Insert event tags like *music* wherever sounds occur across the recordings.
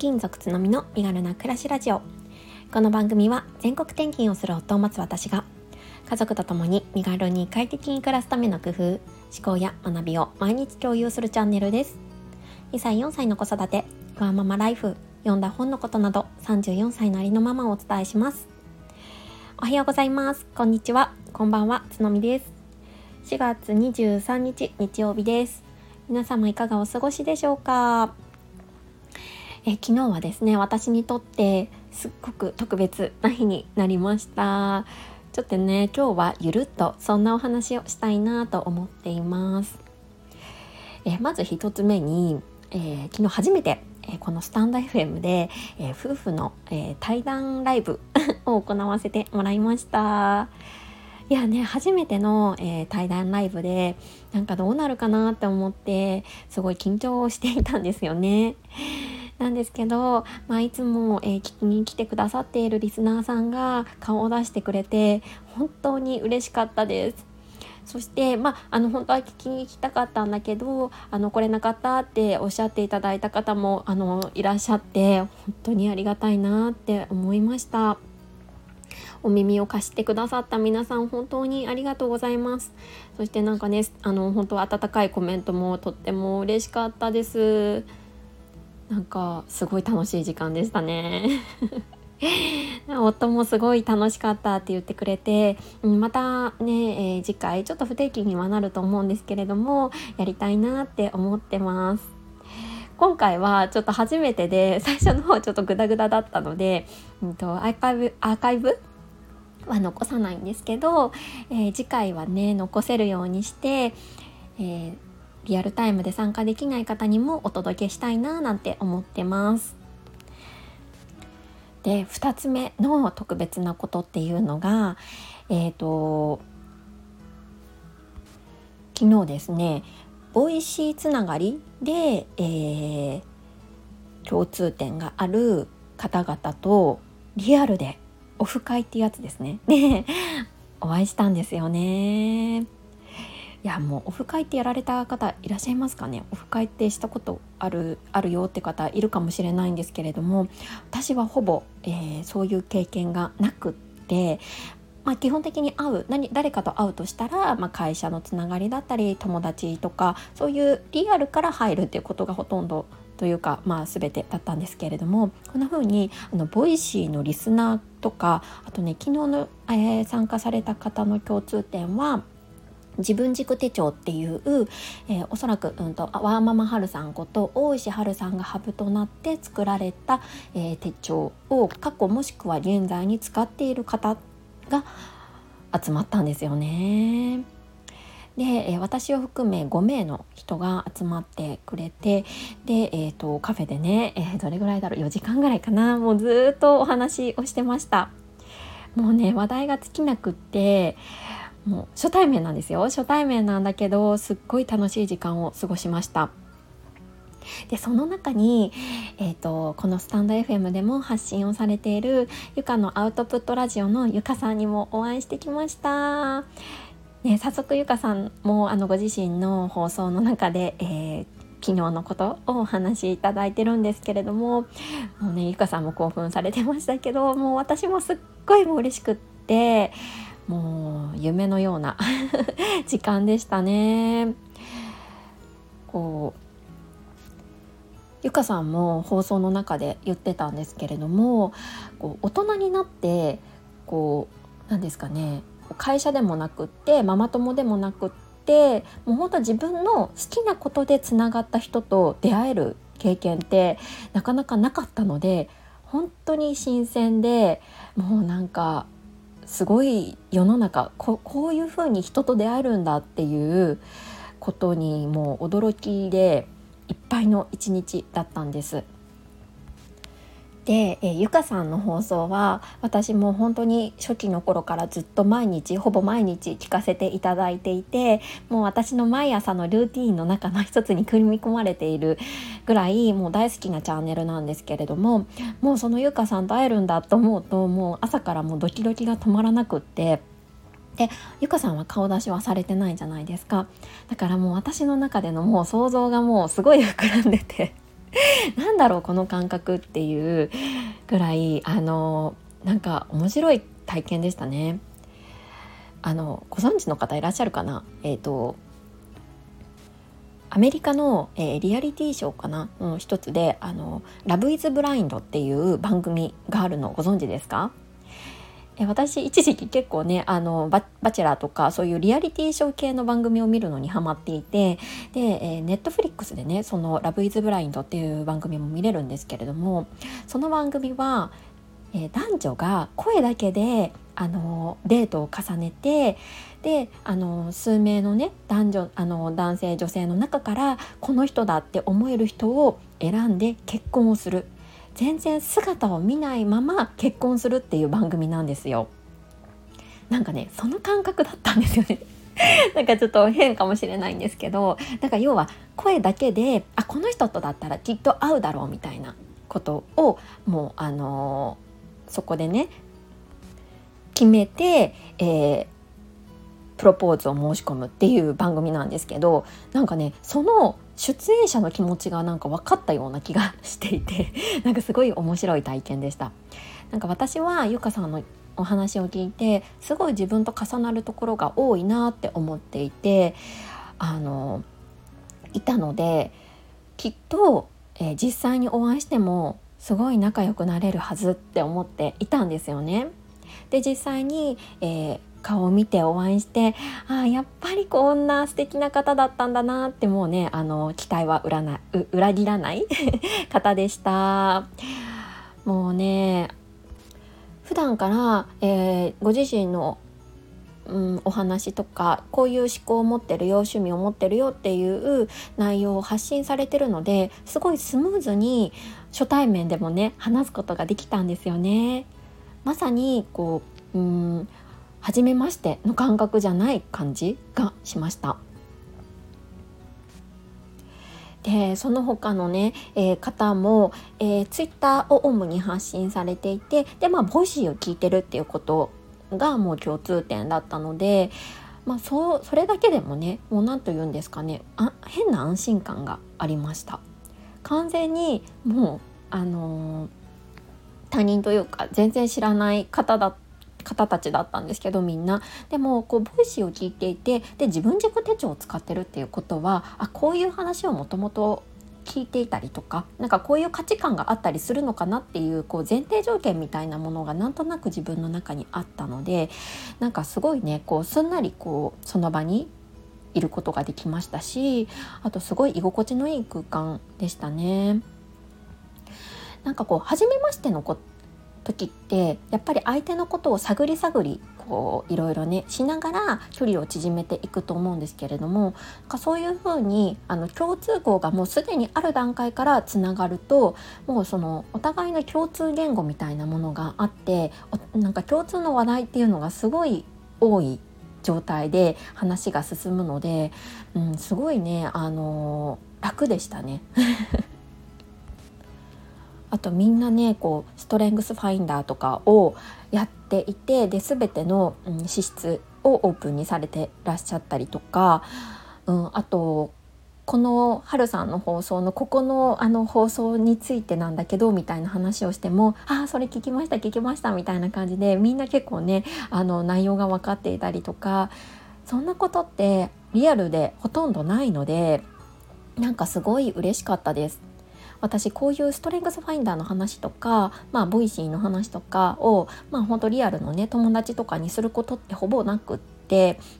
勤族つのみの身軽な暮らしラジオ。この番組は全国転勤をする夫を待つ私が家族と共に身軽に快適に暮らすための工夫思考や学びを毎日共有するチャンネルです。2歳4歳の子育てワーママライフ読んだ本のことなど34歳のありのままをお伝えします。おはようございます。こんにちは。こんばんは。つのみです。4月23日日曜日です。皆様いかがお過ごしでしょうか？え昨日はですね私にとってすっごく特別な日になりました。ちょっとね今日はゆるっとそんなお話をしたいなと思っています。えまず一つ目に、えー、昨日初めてえこのスタンド FM で、え夫婦の、え対談ライブ *laughs* を行わせてもらいました。いやね初めての、え、対談ライブでなんかどうなるかなって思ってすごい緊張していたんですよね。なんですけど、まあ、いつも、えー、聞きに来てくださっているリスナーさんが顔を出してくれて本当に嬉しかったです。そして、まあ、あの本当は聞きに行きたかったんだけどあの来れなかったっておっしゃっていただいた方もあのいらっしゃって本当にありがたいなって思いました。お耳を貸してくださった皆さん本当にありがとうございますそしてなんかねあの本当温かいコメントもとっても嬉しかったですなんかすごい楽しい時間でしたね。*laughs* 夫もすごい楽しかったって言ってくれてまたね、えー、次回ちょっと不定期にはなると思うんですけれどもやりたいなって思ってます。今回はちょっと初めてで最初の方ちょっとグダグダだったので、うんと、アーカイブアーカイブ？は残さないんですけど、えー、次回はね残せるようにして、えーリアルタイムで参加できない方にもお届けしたいななんて思ってます。で2つ目の特別なことっていうのがえっ、ー、と昨日ですねボイシーつながりで、えー、共通点がある方々とリアルでオフ会ってやつですね。でお会いしたんですよね。いやもうオフ会ってやられた方いらっしゃいますかね？オフ会ってしたことあるあるよって方いるかもしれないんですけれども私はほぼ、えー、そういう経験がなくってまあ、基本的に会う何誰かと会うとしたら、まあ、会社のつながりだったり友達とかそういうリアルから入るっていうことがほとんどというか、まあ、全てだったんですけれどもこんな風にあにボイシーのリスナーとかあとね昨日の、えー、参加された方の共通点は自分軸手帳っていう、えー、おそらく、うんと、ワーママはるさんこと尾石晴さんがハブとなって作られた、えー、手帳を過去もしくは現在に使っている方が集まったんですよね。で、私を含め5名の人が集まってくれてで、えーと、カフェでね、えー、どれぐらいだろう4時間ぐらいかなもうずっとお話をしてました。もうね話題が尽きなくってもう初対面なんですよ初対面なんだけどすっごい楽しい時間を過ごしましたでその中に、えーと、このスタンド FM でも発信をされているゆかのアウトプットラジオのゆかさんにもお会いしてきました。ね、早速ゆかさんもあのご自身の放送の中で、えー、昨日のことをお話しいただいてるんですけれどももうねゆかさんも興奮されてましたけどもう私もすっごいもう嬉しくってもう夢のような *laughs* 時間でしたね。こうゆかさんも放送の中で言ってたんですけれどもこう大人になってこう何ですかね会社でもなくってママ友でもなくってもう本当自分の好きなことでつながった人と出会える経験ってなかなかなかったので本当に新鮮でもうなんかすごい世の中こういうふうに人と出会えるんだっていうことにもう驚きでいっぱいの一日だったんです。で、えゆかさんの放送は私も本当に初期の頃からずっと毎日ほぼ毎日聞かせていただいていてもう私の毎朝のルーティンの中の一つに組み込まれているぐらいもう大好きなチャンネルなんですけれどももうそのゆかさんと会えるんだと思うともう朝からもうドキドキが止まらなくって。でゆかさんは顔出しはされてないじゃないですかだからもう私の中でのもう想像がもうすごい膨らんでて *laughs* なんだろうこの感覚っていうぐらいあのなんか面白い体験でしたね。あのご存知の方いらっしゃるかな？えっ、ー、とアメリカの、えー、リアリティーショーかな？の一つで「あのラブ・イズ・ブラインド」っていう番組があるのご存知ですか？え私一時期結構ねあのバチェラーとかそういうリアリティショー系の番組を見るのにハマっていてで、えー、ネットフリックスでねその「ラブ・イズ・ブラインド」っていう番組も見れるんですけれどもその番組は、え、男女が声だけであのデートを重ねてであの数名のね男女あの男性女性の中からこの人だって思える人を選んで結婚をする。全然姿を見ないまま結婚するっていう番組なんですよ。なんかねその感覚だったんですよね。*laughs* なんかちょっと変かもしれないんですけどだか要は声だけであこの人とだったらきっと合うだろうみたいなことをもうあのー、そこでね決めて、えー、プロポーズを申し込むっていう番組なんですけどなんかねその出演者の気持ちがなんか分かったような気がしていて *laughs* なんかすごい面白い体験でした。なんか私はゆかさんのお話を聞いてすごい自分と重なるところが多いなって思っていてあのいたのできっと、えー、実際にお会いしてもすごい仲良くなれるはずって思っていたんですよね。で実際に、えー、顔を見てお会いしてああやっぱりこんな素敵な方だったんだなってもうねあの期待は裏な裏切らない *laughs* 方でしたもうね普段から、えー、ご自身の、うん、お話とかこういう思考を持ってるよ趣味を持ってるよっていう内容を発信されてるのですごいスムーズに初対面でもね話すことができたんですよね。まさにこううん初めましての感覚じゃない感じがしました。でその他のね、えー、方も、えー、ツイッターを主に発信されていてでまあボイシーを聞いてるっていうことがもう共通点だったので、まあ、そそれだけでもねもう何と言うんですかねあ変な安心感がありました。完全にもうあのー、他人というか全然知らない方だ方たちだったんですけどみんなでもこうボイシーを聞いていてで自分軸手帳を使ってるっていうことはあこういう話をもともと聞いていたりとかなんかこういう価値観があったりするのかなっていうこう前提条件みたいなものがなんとなく自分の中にあったのでなんかすごいねこうすんなりこうその場にいることができましたしあとすごい居心地のいい空間でしたね。なんかこう初めましての子時ってやっぱり相手のことを探り探りこういろいろねしながら距離を縮めていくと思うんですけれどもそういうふうにあの共通項がもうすでにある段階からつながるともうそのお互いの共通言語みたいなものがあってなんか共通の話題っていうのがすごい多い状態で話が進むので、うん、すごいねあの楽でしたね。*laughs* あとみんなねこうストレングスファインダーとかをやっていてで全ての、うん、資質をオープンにされてらっしゃったりとか、うん、あとこのはるさんの放送のここのあの放送についてなんだけどみたいな話をしても「ああそれ聞きました聞きました」みたいな感じでみんな結構ねあの内容が分かっていたりとかそんなことってリアルでほとんどないのでなんかすごい嬉しかったです。私こういうストレングスファインダーの話とか、まあ、ボイシーの話とかを、まあ、本当リアルのね友達とかにすることってほぼなくって。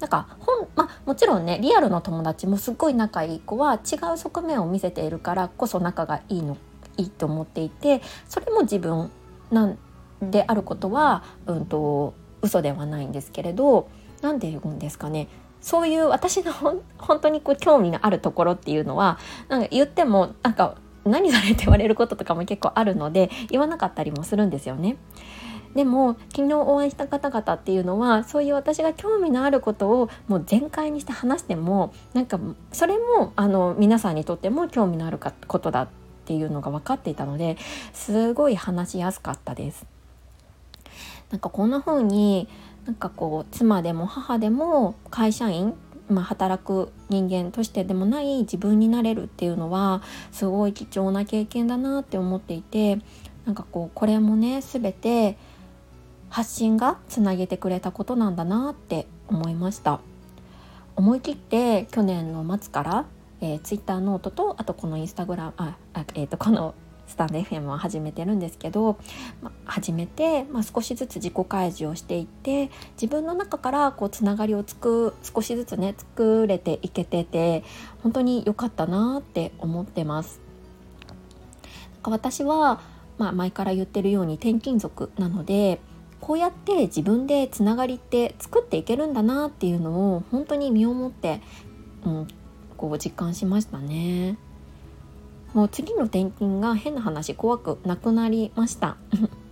なんか本、まあ、もちろんねリアルの友達もすっごい仲いい子は違う側面を見せているからこそ仲がいいのいいと思っていてそれも自分なんであることは、うんと、嘘ではないんですけれど何て言うんですかねそういう私の本当にこう興味のあるところっていうのはなんか言ってもなんか何それって言われることとかも結構あるので言わなかったりもするんですよね。でも昨日お会いした方々っていうのはそういう私が興味のあることをもう全開にして話してもなんかそれもあの皆さんにとっても興味のあることだっていうのが分かっていたのですごい話しやすかったです。なんかこんな風になんかこう妻でも母でも会社員まあ、働く人間としてでもない自分になれるっていうのはすごい貴重な経験だなって思っていてなんかこうこれもね全て発信がつなげてくれたことなんだなって思いました。思い切って去年の末から、えー、ツイッターノートとあとこのインスタグラムああ、えー、とこのスタンド FM を始めてるんですけど、ま、始めて、まあ、少しずつ自己開示をしていって自分の中からこうつながりをつく少しずつね作れていけてて本当に良かったなって思ってます。なんか私は、まあ、前から言ってるように転勤族なのでこうやって自分でつながりって作っていけるんだなっていうのを本当に身をもって、うん、こう実感しましたね。もう次の転勤が変な話怖くなくなりました。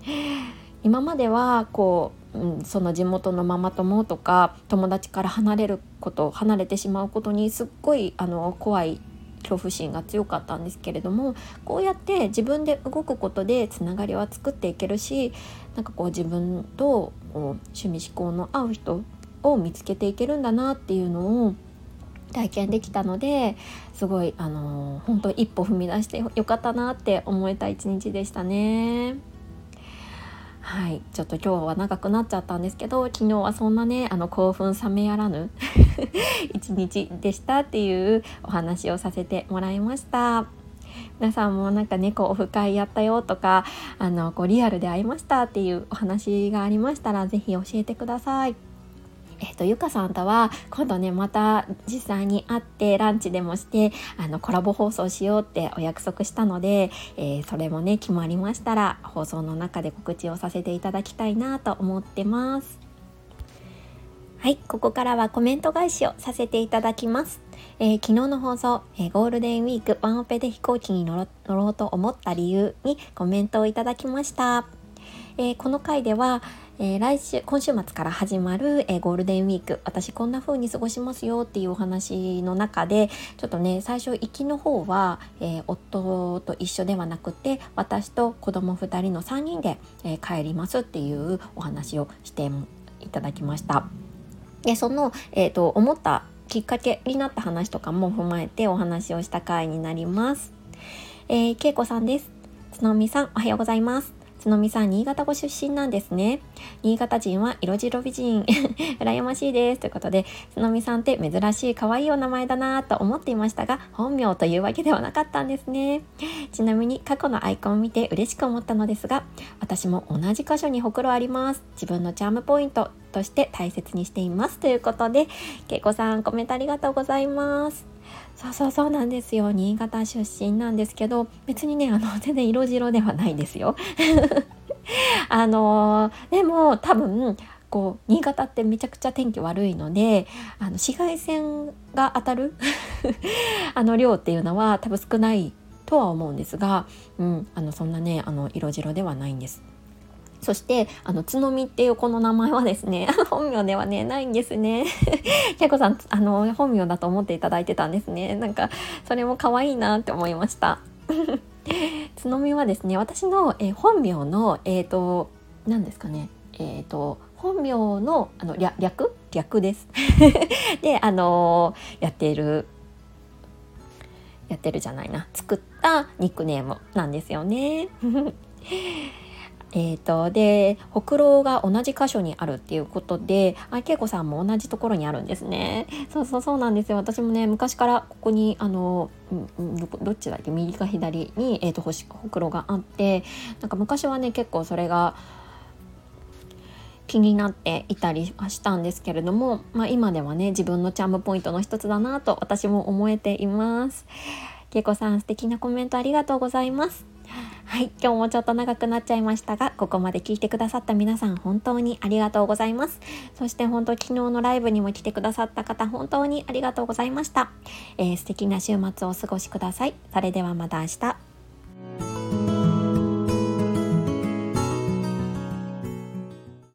*laughs* 今まではこう、うん、その地元のママ友とか友達から離れること離れてしまうことにすっごいあの怖い恐怖心が強かったんですけれどもこうやって自分で動くことでつながりは作っていけるしなんかこう自分とこう趣味思考の合う人を見つけていけるんだなっていうのを体験できたのですごいあの本当一歩踏み出してよかったなって思えた一日でしたね。はいちょっと今日は長くなっちゃったんですけど昨日はそんなねあの興奮冷めやらぬ *laughs* 一日でしたっていうお話をさせてもらいました。皆さんもなんか猫、ね、オフ会やったよとかあのこうリアルで会いましたっていうお話がありましたら是非教えてください。えっ、と、ゆかさんとは今度ね、また実際に会ってランチでもして、あの、コラボ放送しようってお約束したので、えー、それもね、決まりましたら、放送の中で告知をさせていただきたいなと思ってます。はい、ここからはコメント返しをさせていただきます。えー、昨日の放送、えー、ゴールデンウィークワンオペで飛行機に乗ろうと思った理由にコメントをいただきました。えー、この回では、えー、来週今週末から始まる、えー、ゴールデンウィーク私こんな風に過ごしますよっていうお話の中でちょっとね最初行きの方は、えー、夫と一緒ではなくて私と子供2人の3人で、え帰りますっていうお話をしていただきました。でその、えーと、思ったきっかけになった話とかも踏まえてお話をした回になります。えー、けいこさんです。つのみさんおはようございます。つのみさん、新潟ご出身なんですね。新潟人は色白美人。*laughs* 羨ましいです。ということで、つのみさんって珍しい可愛いお名前だなと思っていましたが、本名というわけではなかったんですね。ちなみに過去のアイコンを見て嬉しく思ったのですが、私も同じ箇所にほくろあります。自分のチャームポイントとして大切にしています。ということで、けいこさん、コメントありがとうございます。そうそうそうなんですよ。新潟出身なんですけど別にねあの *laughs* 全然色白ではないですよ。*laughs* あのでも多分こう新潟ってめちゃくちゃ天気悪いのであの紫外線が当たる？*laughs* あの量っていうのは多分少ないとは思うんですが、うん、あのそんなねあの色白ではないんです。そしてあのつのみっていうこの名前はですね *laughs* 本名ではねないんですね。*laughs* けいこさんあの本名だと思っていただいてたんですね。なんかそれも可愛いなって思いました。*laughs* つのみはですね私の、え本名のえっ、ー、と何ですかね。えっ、ー、と本名のあの略略？です。であのやっているやってるじゃないな。作ったニックネームなんですよね。えーと、でほくろが同じ箇所にあるっていうことであけいこさんも同じところにあるんですねそうそうそうなんですよ私もね昔からここにあのどっちだっけ？右か左に、えーと、ほほくろがあってなんか昔はね結構それが気になっていたりはしたんですけれども、まあ、今ではね自分のチャームポイントの一つだなと私も思えています。けいこさん素敵なコメントありがとうございます。はい、今日もちょっと長くなっちゃいましたが、ここまで聞いてくださった皆さん本当にありがとうございます。そして本当昨日のライブにも来てくださった方本当にありがとうございました。えー、素敵な週末をお過ごしください。それではまた明日。